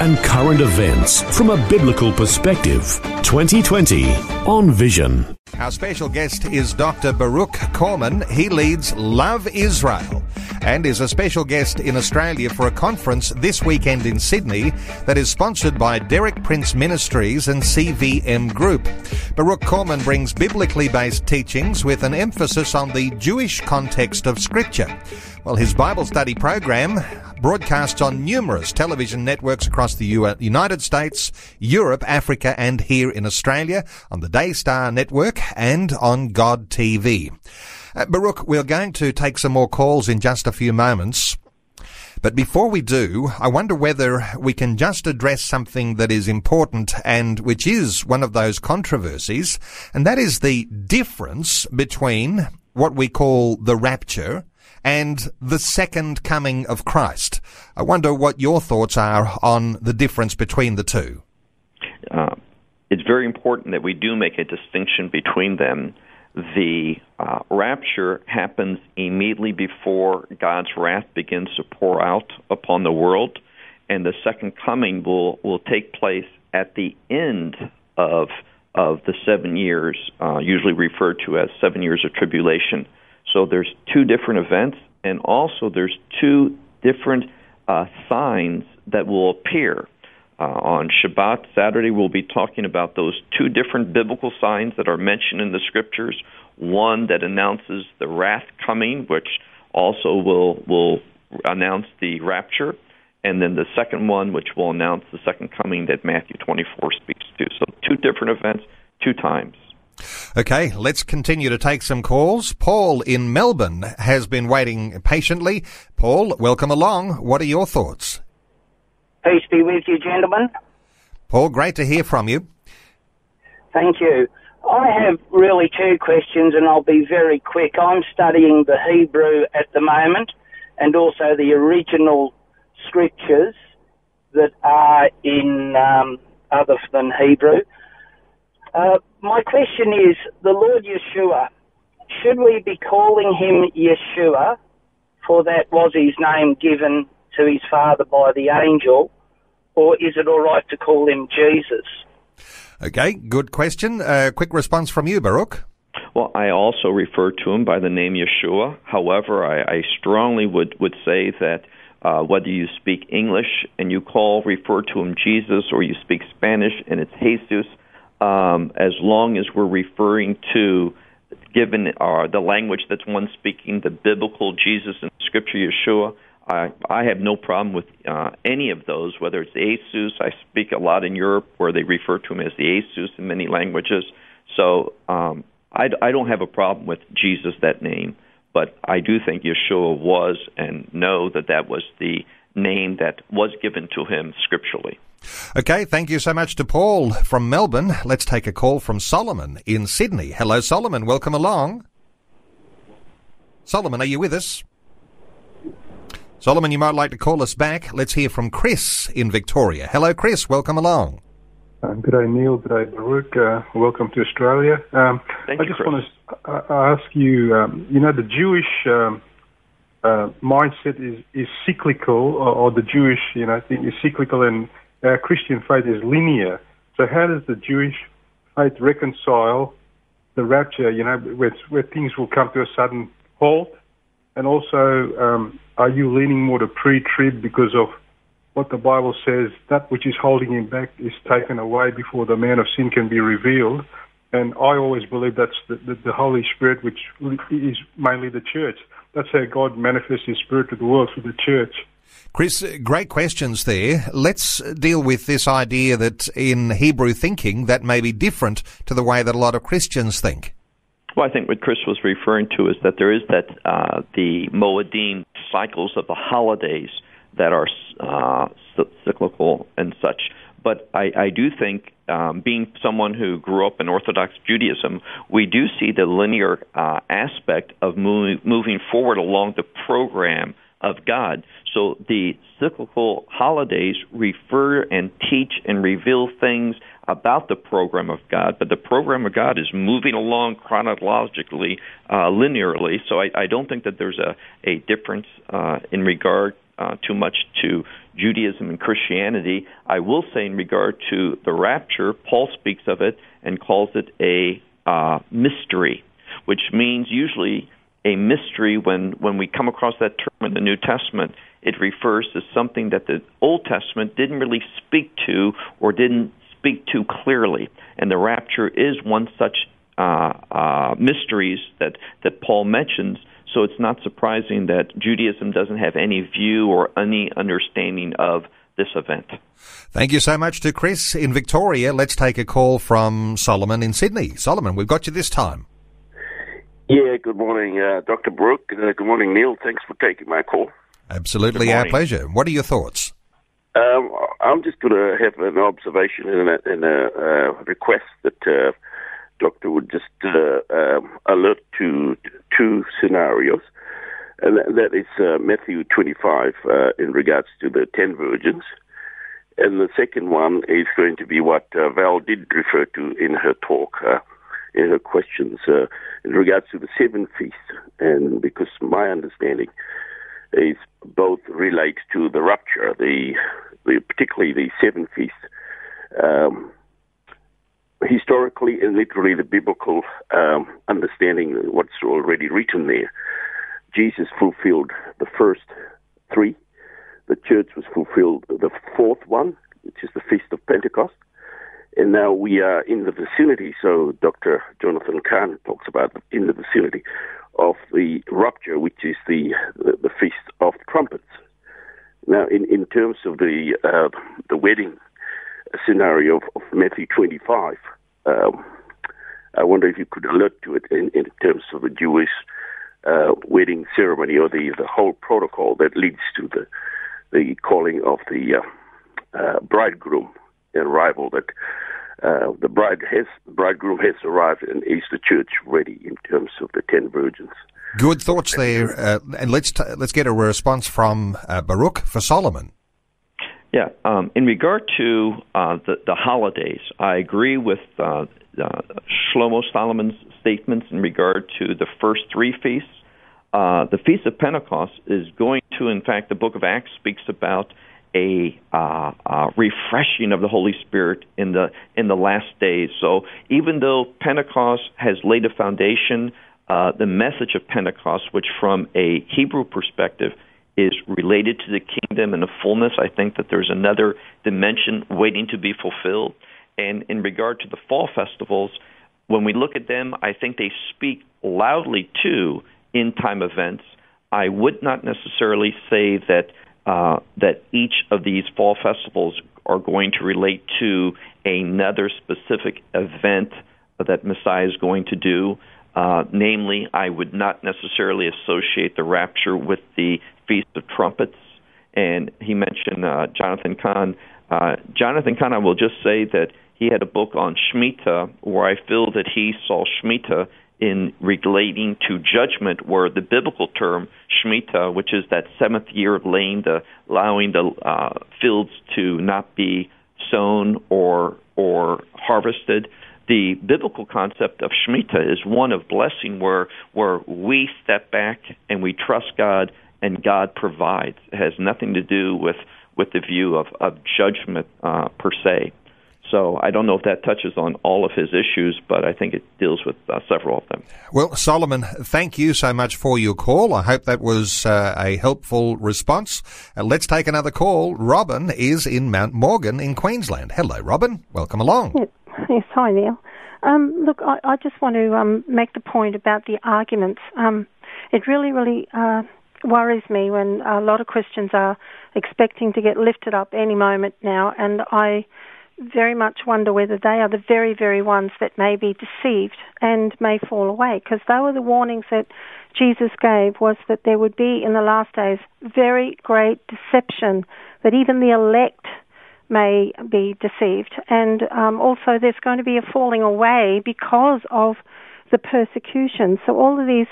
and current events from a biblical perspective. 2020 on Vision. Our special guest is Dr. Baruch Korman. He leads Love Israel and is a special guest in Australia for a conference this weekend in Sydney that is sponsored by Derek Prince Ministries and CVM Group. Baruch Korman brings biblically based teachings with an emphasis on the Jewish context of Scripture. Well, his Bible study program broadcasts on numerous television networks across the United States, Europe, Africa, and here in Australia on the Daystar Network and on God TV. Uh, Baruch, we're going to take some more calls in just a few moments. But before we do, I wonder whether we can just address something that is important and which is one of those controversies, and that is the difference between what we call the rapture and the second coming of Christ. I wonder what your thoughts are on the difference between the two. Uh, it's very important that we do make a distinction between them the uh, rapture happens immediately before God's wrath begins to pour out upon the world, and the second coming will will take place at the end of of the seven years, uh, usually referred to as seven years of tribulation. So there's two different events, and also there's two different uh, signs that will appear. Uh, on Shabbat, Saturday, we'll be talking about those two different biblical signs that are mentioned in the scriptures. One that announces the wrath coming, which also will will announce the rapture, and then the second one, which will announce the second coming that Matthew 24 speaks to. So, two different events, two times. Okay, let's continue to take some calls. Paul in Melbourne has been waiting patiently. Paul, welcome along. What are your thoughts? Peace be with you, gentlemen. Paul, great to hear from you. Thank you. I have really two questions, and I'll be very quick. I'm studying the Hebrew at the moment and also the original scriptures that are in um, other than Hebrew. Uh, my question is the Lord Yeshua, should we be calling him Yeshua, for that was his name given to his father by the angel, or is it all right to call him Jesus? Okay, good question. Uh, quick response from you, Baruch. Well, I also refer to him by the name Yeshua. However, I, I strongly would, would say that uh, whether you speak English and you call, refer to him Jesus, or you speak Spanish and it's Jesus, um, as long as we're referring to, given uh, the language that's one speaking, the biblical Jesus and Scripture Yeshua, I, I have no problem with uh, any of those, whether it's Jesus. I speak a lot in Europe where they refer to him as the Jesus in many languages. So um, I, I don't have a problem with Jesus, that name, but I do think Yeshua was and know that that was the name that was given to him scripturally. Okay, thank you so much to Paul from Melbourne. Let's take a call from Solomon in Sydney. Hello, Solomon. Welcome along. Solomon, are you with us? Solomon, you might like to call us back. Let's hear from Chris in Victoria. Hello, Chris. Welcome along. Um, good day, Neil. Good day, Baruch. Uh, welcome to Australia. Um, Thank I you, just Chris. want to uh, ask you, um, you know, the Jewish um, uh, mindset is, is cyclical, or, or, the Jewish, you know, thing is cyclical, and our Christian faith is linear. So how does the Jewish faith reconcile the rapture, you know, where, where things will come to a sudden halt and also, um, are you leaning more to pre-trib because of what the Bible says, that which is holding him back is taken away before the man of sin can be revealed? And I always believe that's the, the, the Holy Spirit, which is mainly the church. That's how God manifests His Spirit to the world through the church. Chris, great questions there. Let's deal with this idea that in Hebrew thinking that may be different to the way that a lot of Christians think. Well, I think what Chris was referring to is that there is that uh, the Moedim cycles of the holidays that are uh, cyclical and such. But I, I do think um, being someone who grew up in Orthodox Judaism, we do see the linear uh, aspect of moving, moving forward along the program of God. So the cyclical holidays refer and teach and reveal things about the program of God, but the program of God is moving along chronologically, uh, linearly. So I, I, don't think that there's a, a difference uh, in regard uh, too much to Judaism and Christianity. I will say, in regard to the rapture, Paul speaks of it and calls it a uh, mystery, which means usually a mystery when, when we come across that term in the New Testament. It refers to something that the Old Testament didn't really speak to or didn't speak to clearly. And the rapture is one such uh, uh, mysteries that, that Paul mentions so it's not surprising that Judaism doesn't have any view or any understanding of this event. Thank you so much to Chris in Victoria. Let's take a call from Solomon in Sydney. Solomon, we've got you this time. Yeah, good morning, uh, Dr. Baruch. Uh, good morning, Neil. Thanks for taking my call. Absolutely our pleasure. What are your thoughts? Um, I'm just going to have an observation and a, and a uh, request that uh, doctor would just uh, um, alert to two scenarios. And that is uh, Matthew 25 uh, in regards to the ten virgins. And the second one is going to be what uh, Val did refer to in her talk, uh, in her questions, uh, in regards to the seven feasts. And because my understanding is both relate to the rupture, the, the particularly the seven feasts. Um, historically and literally the biblical um, understanding what's already written there. Jesus fulfilled the first three. The church was fulfilled the fourth one, which is the Feast of Pentecost. And now we are in the vicinity, so Dr. Jonathan Cahn talks about in the vicinity of the rupture, which is the, the, the Feast of Trumpets. Now, in, in terms of the, uh, the wedding scenario of, of Matthew 25, um, I wonder if you could alert to it in, in terms of the Jewish uh, wedding ceremony or the, the whole protocol that leads to the the calling of the uh, uh, bridegroom arrival. That uh, the bride has the bridegroom has arrived, and is the church ready in terms of the ten virgins? Good thoughts there, uh, and let's t- let's get a response from uh, Baruch for Solomon. Yeah, um, in regard to uh, the, the holidays, I agree with uh, uh, Shlomo Solomon's statements in regard to the first three feasts. Uh, the Feast of Pentecost is going to, in fact, the book of Acts speaks about a uh, uh, refreshing of the Holy Spirit in the in the last days. So even though Pentecost has laid a foundation, uh, the message of Pentecost, which from a Hebrew perspective is related to the kingdom and the fullness. I think that there's another dimension waiting to be fulfilled. And in regard to the fall festivals, when we look at them, I think they speak loudly to in time events. I would not necessarily say that uh, that each of these fall festivals are going to relate to another specific event that Messiah is going to do. Uh, namely, I would not necessarily associate the rapture with the Feast of Trumpets. And he mentioned uh, Jonathan Cahn. Uh, Jonathan Cahn, I will just say that he had a book on Shemitah where I feel that he saw Shemitah in relating to judgment, where the biblical term Shemitah, which is that seventh year of laying the allowing the uh, fields to not be sown or or harvested, the biblical concept of Shemitah is one of blessing where where we step back and we trust God and God provides. It has nothing to do with with the view of, of judgment uh, per se. So I don't know if that touches on all of his issues, but I think it deals with uh, several of them. Well, Solomon, thank you so much for your call. I hope that was uh, a helpful response. Uh, let's take another call. Robin is in Mount Morgan in Queensland. Hello, Robin. Welcome along. Yes, yes hi, Neil. Um, look, I, I, just want to um, make the point about the arguments. Um, it really, really uh, worries me when a lot of Christians are expecting to get lifted up any moment now, and I very much wonder whether they are the very, very ones that may be deceived and may fall away, because they were the warnings that Jesus gave was that there would be in the last days very great deception, that even the elect may be deceived. And um, also, there's going to be a falling away because of the persecution. So, all of these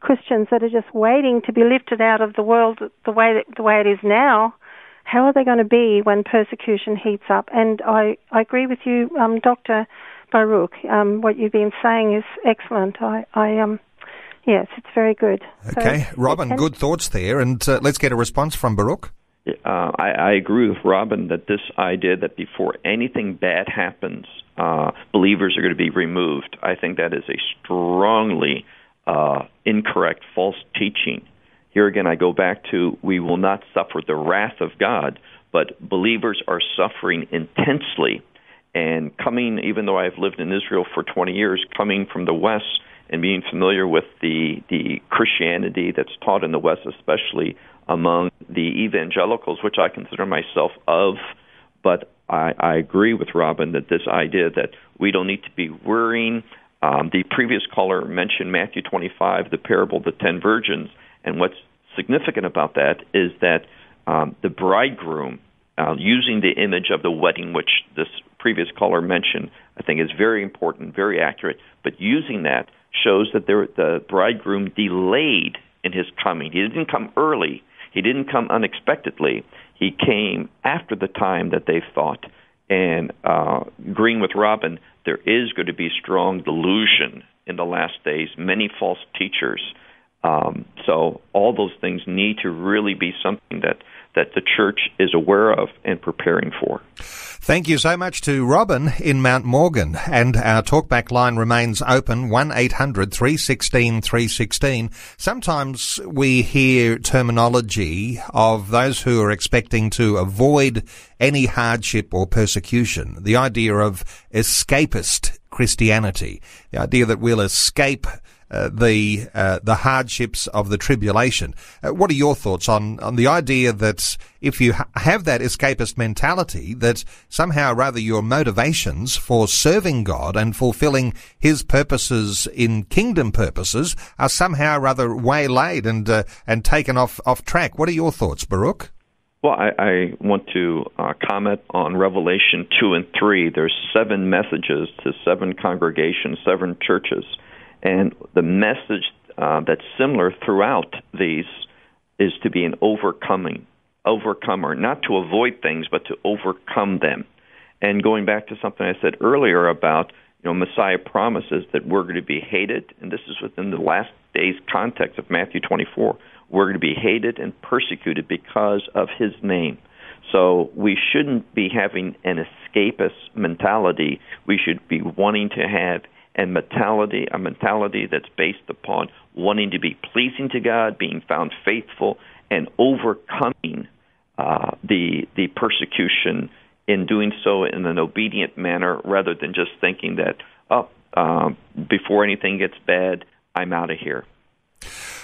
Christians that are just waiting to be lifted out of the world the way that, the way it is now, how are they going to be when persecution heats up? And I, I agree with you, um, Doctor Baruch. Um, what you've been saying is excellent. I, I um, yes, it's very good. Okay, so, Robin, good thoughts there, and uh, let's get a response from Baruch. Uh, I, I agree with Robin that this idea that before anything bad happens, uh, believers are going to be removed. I think that is a strongly uh, incorrect, false teaching. Here again, I go back to we will not suffer the wrath of God, but believers are suffering intensely. And coming, even though I've lived in Israel for 20 years, coming from the West and being familiar with the, the Christianity that's taught in the West, especially among the evangelicals, which I consider myself of, but I, I agree with Robin that this idea that we don't need to be worrying. Um, the previous caller mentioned Matthew 25, the parable of the ten virgins, and what's significant about that is that um, the bridegroom, uh, using the image of the wedding, which this previous caller mentioned, I think is very important, very accurate, but using that shows that there, the bridegroom delayed in his coming. He didn't come early, he didn't come unexpectedly. He came after the time that they thought. And uh, agreeing with Robin, there is going to be strong delusion in the last days, many false teachers. Um, so all those things need to really be something that that the church is aware of and preparing for. Thank you so much to Robin in Mount Morgan. And our talkback line remains open 1 800 316 316. Sometimes we hear terminology of those who are expecting to avoid any hardship or persecution. The idea of escapist Christianity. The idea that we'll escape uh, the uh, the hardships of the tribulation. Uh, what are your thoughts on on the idea that if you ha- have that escapist mentality, that somehow rather your motivations for serving God and fulfilling His purposes in kingdom purposes are somehow rather waylaid and uh, and taken off off track? What are your thoughts, Baruch? Well, I, I want to uh, comment on Revelation 2 and 3. There's seven messages to seven congregations, seven churches. And the message uh, that's similar throughout these is to be an overcoming, overcomer, not to avoid things, but to overcome them. And going back to something I said earlier about, you know, Messiah promises that we're going to be hated, and this is within the last days context of Matthew 24. We're going to be hated and persecuted because of his name. So we shouldn't be having an escapist mentality. We should be wanting to have and mentality, a mentality that's based upon wanting to be pleasing to God, being found faithful, and overcoming uh, the the persecution in doing so in an obedient manner, rather than just thinking that, oh, uh, before anything gets bad, I'm out of here.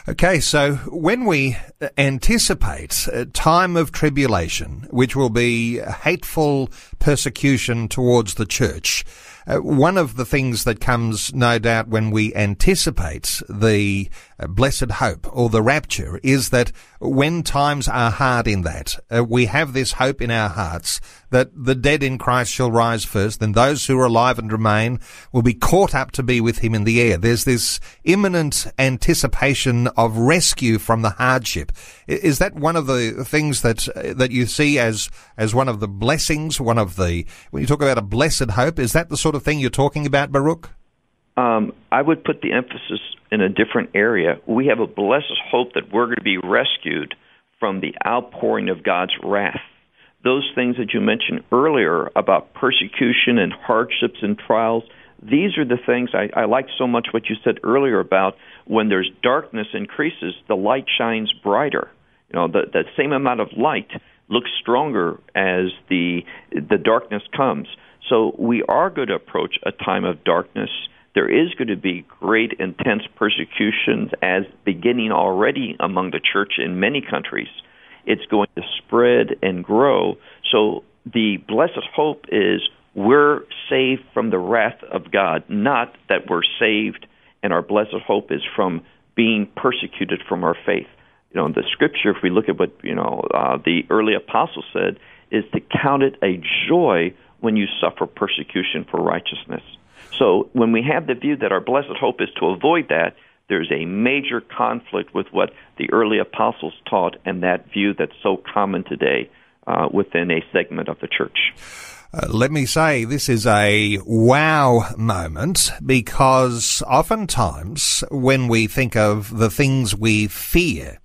Okay, so when we anticipate a time of tribulation, which will be hateful persecution towards the church, uh, one of the things that comes, no doubt, when we anticipate the blessed hope or the rapture is that when times are hard in that, uh, we have this hope in our hearts that the dead in Christ shall rise first, then those who are alive and remain will be caught up to be with him in the air. There's this imminent anticipation of rescue from the hardship. Is that one of the things that uh, that you see as as one of the blessings, one of the when you talk about a blessed hope, is that the sort of thing you're talking about, Baruch? Um, I would put the emphasis in a different area. We have a blessed hope that we're going to be rescued from the outpouring of God's wrath. Those things that you mentioned earlier about persecution and hardships and trials, these are the things I, I like so much what you said earlier about when there's darkness increases, the light shines brighter. You know, the, the same amount of light looks stronger as the the darkness comes. So we are going to approach a time of darkness. There is going to be great, intense persecutions as beginning already among the church in many countries. It's going to spread and grow. So the blessed hope is we're saved from the wrath of God, not that we're saved and our blessed hope is from being persecuted from our faith. You know, the scripture, if we look at what you know uh, the early apostles said, is to count it a joy when you suffer persecution for righteousness. So when we have the view that our blessed hope is to avoid that, there's a major conflict with what the early apostles taught and that view that's so common today uh, within a segment of the church. Uh, let me say this is a wow moment because oftentimes when we think of the things we fear,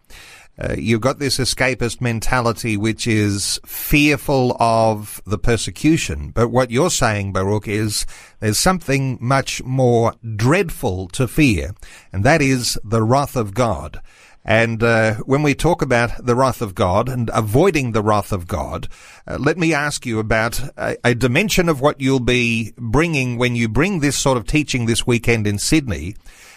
uh, you've got this escapist mentality which is fearful of the persecution. But what you're saying, Baruch, is there's something much more dreadful to fear, and that is the wrath of God. And uh, when we talk about the wrath of God and avoiding the wrath of God, uh, let me ask you about a, a, dimension of what you'll be bringing when you bring this sort of teaching this weekend in Sydney.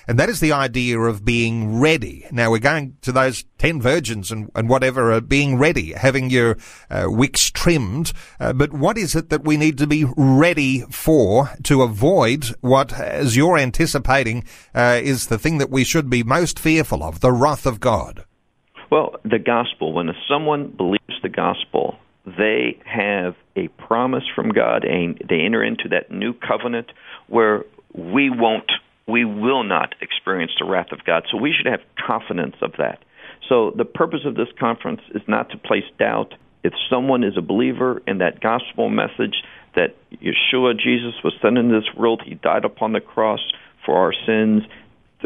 And that is the idea of being ready. Now we're going to those ten virgins and, and whatever, uh, being ready, having your uh, wicks trimmed. Uh, but what is it that we need to be ready for to avoid what, as you're anticipating, uh, is the thing that we should be most fearful of, the wrath of God? Well, the gospel, when someone believes the gospel, they have a promise from God and they enter into that new covenant where we won't we will not experience the wrath of God. So we should have confidence of that. So the purpose of this conference is not to place doubt. If someone is a believer in that gospel message that Yeshua, Jesus, was sent into this world, he died upon the cross for our sins.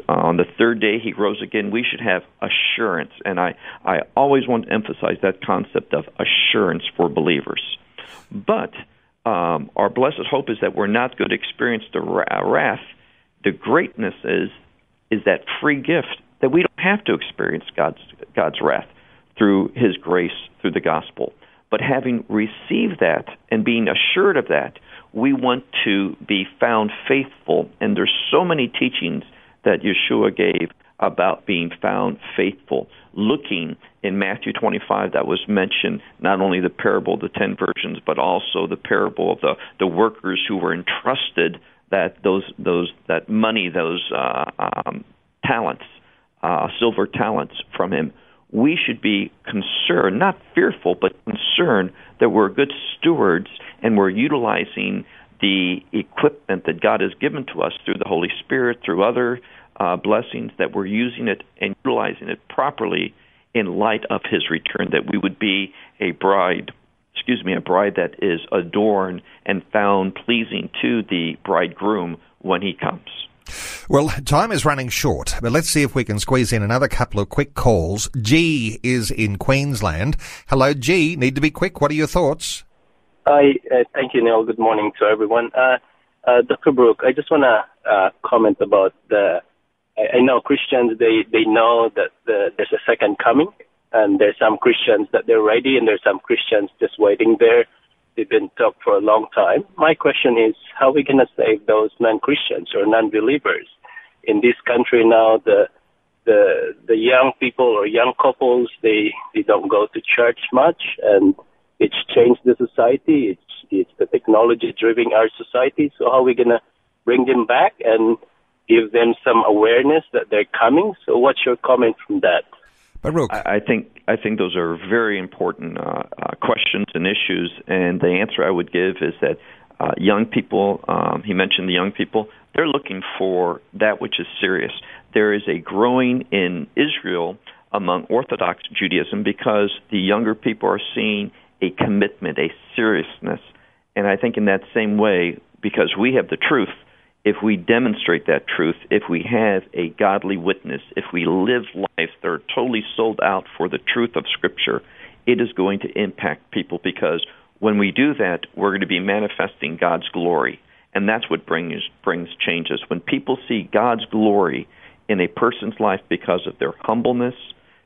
On the third day, he rose again. We should have assurance. And I, I always want to emphasize that concept of assurance for believers. But um, our blessed hope is that we're not going to experience the wrath the greatness is is that free gift that we don't have to experience God's God's wrath through his grace through the gospel. But having received that and being assured of that, we want to be found faithful. And there's so many teachings that Yeshua gave about being found faithful. Looking in Matthew 25, that was mentioned not only the parable of the ten virgins, but also the parable of the, the workers who were entrusted that those those that money, those uh, um, talents, uh, silver talents from him. We should be concerned, not fearful, but concerned that we're good stewards and we're utilizing the equipment that God has given to us through the Holy Spirit, through other uh, blessings, that we're using it and utilizing it properly in light of His return, that we would be a bride excuse me, a bride that is adorned and found pleasing to the bridegroom when he comes. Well, time is running short, but let's see if we can squeeze in another couple of quick calls. G is in Queensland. Hello, G. Need to be quick. What are your thoughts? Hi, uh, thank you, Neil. Good morning to everyone. Uh, uh, Dr. Baruch, I just want to uh, comment about the. I, I, know Christians they they know that the, there's a second coming, and there's some Christians that they're ready, and there's some Christians just waiting there. They've been talked for a long time. My question is, how are we going to save those non-Christians or non-believers in this country now? The the the young people or young couples they they don't go to church much, and it's changed the society. It's it's the technology driving our society. So how are we going to bring them back and give them some awareness that they're coming? So what's your comment from that? Baruch. I, I think I think those are very important uh, uh, questions and issues, and the answer I would give is that uh, young people. Um, he mentioned the young people. They're looking for that which is serious. There is a growing in Israel among Orthodox Judaism because the younger people are seeing a commitment, a seriousness, and I think in that same way, because we have the truth, if we demonstrate that truth, if we have a godly witness, if we live lives that are totally sold out for the truth of Scripture, it is going to impact people because when we do that, we're going to be manifesting God's glory. And that's what brings, brings changes. When people see God's glory in a person's life because of their humbleness,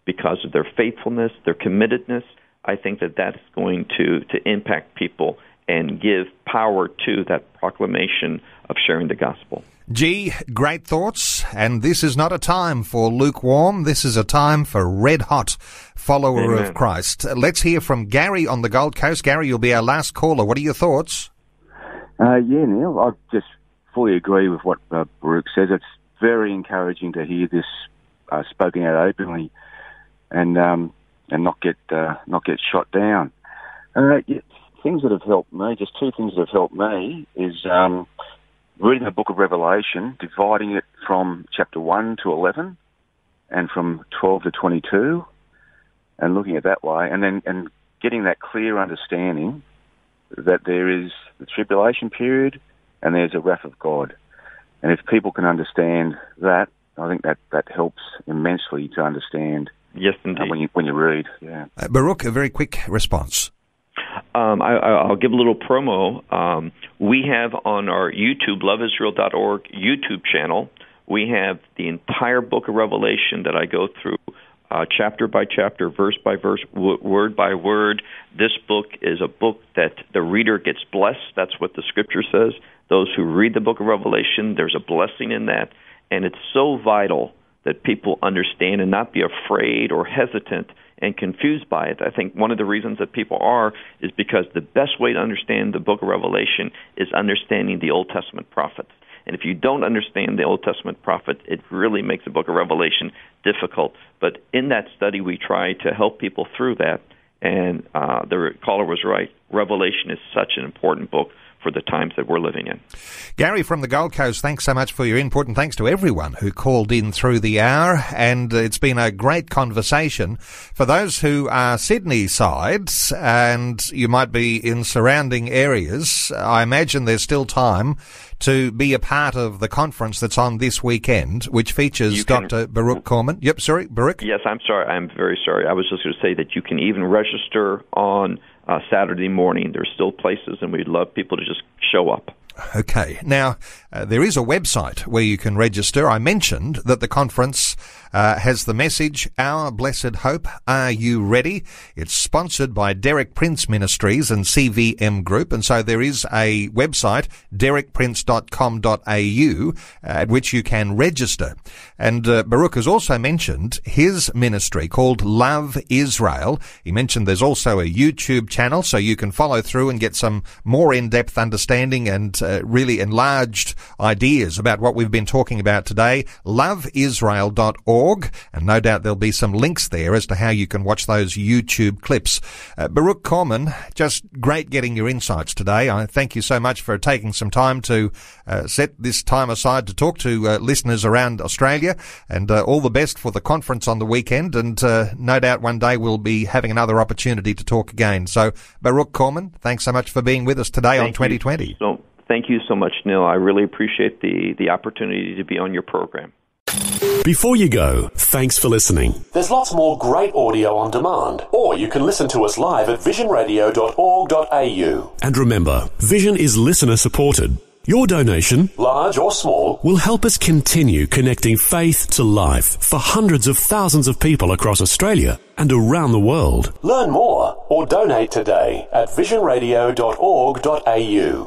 because of their faithfulness, their committedness, I think that that's going to, to impact people and give power to that proclamation of sharing the gospel. G, great thoughts. And this is not a time for lukewarm. This is a time for red hot follower Amen. of Christ. Let's hear from Gary on the Gold Coast. Gary, you'll be our last caller. What are your thoughts? Uh, yeah, Neil, I just fully agree with what uh, Baruch says. It's very encouraging to hear this uh, spoken out openly and um, and not get uh, not get shot down. Uh, things that have helped me, just two things that have helped me, is um, reading the book of Revelation, dividing it from chapter 1 to 11 and from 12 to 22 and looking at that way and then and getting that clear understanding that there is the tribulation period and there's a wrath of God. And if people can understand that, I think that, that helps immensely to understand Yes, uh, when you when you read. Yeah. Uh, Baruch, a very quick response. Um, I, I'll give a little promo. Um, we have on our YouTube, loveisrael.org YouTube channel, we have the entire book of Revelation that I go through uh, chapter by chapter, verse by verse, w- word by word. This book is a book that the reader gets blessed. That's what the scripture says. Those who read the book of Revelation, there's a blessing in that. And it's so vital that people understand and not be afraid or hesitant and confused by it. I think one of the reasons that people are is because the best way to understand the book of Revelation is understanding the Old Testament prophets. And if you don't understand the Old Testament prophets, it really makes the book of Revelation difficult. But in that study, we try to help people through that. And uh, the caller was right. Revelation is such an important book for the times that we're living in. Gary from the Gold Coast, thanks so much for your input and thanks to everyone who called in through the hour. And uh, it's been a great conversation. For those who are Sydney sides and you might be in surrounding areas, I imagine there's still time to be a part of the conference that's on this weekend, which features can- Dr. Baruch Korman. Yep, sorry, Baruch. Yes, I'm sorry. I'm very sorry. I was just going to say that you can even register on uh, Saturday morning. There's still places, and we'd love people to just show up. Okay. Now, uh, there is a website where you can register. I mentioned that the conference uh, has the message, Our Blessed Hope, Are You Ready? It's sponsored by Derek Prince Ministries and CVM Group. And so there is a website, derekprince.com.au, at which you can register. And uh, Baruch has also mentioned his ministry called Love Israel. He mentioned there's also a YouTube channel so you can follow through and get some more in-depth understanding and uh, really enlarged ideas about what we've been talking about today. loveisrael.org and no doubt there'll be some links there as to how you can watch those YouTube clips. Uh, Baruch Korman, just great getting your insights today. I thank you so much for taking some time to uh, set this time aside to talk to uh, listeners around Australia and uh, all the best for the conference on the weekend and uh, no doubt one day we'll be having another opportunity to talk again. So Baruch Korman, thanks so much for being with us today on Thank you 2020. So, thank you so much, Neil. I really appreciate the, the opportunity to be on your program. Before you go, thanks for listening. There's lots more great audio on demand, or you can listen to us live at visionradio.org.au. And remember, Vision is listener supported. Your donation, large or small, will help us continue connecting faith to life for hundreds of thousands of people across Australia and around the world. Learn more or donate today at visionradio.org.au.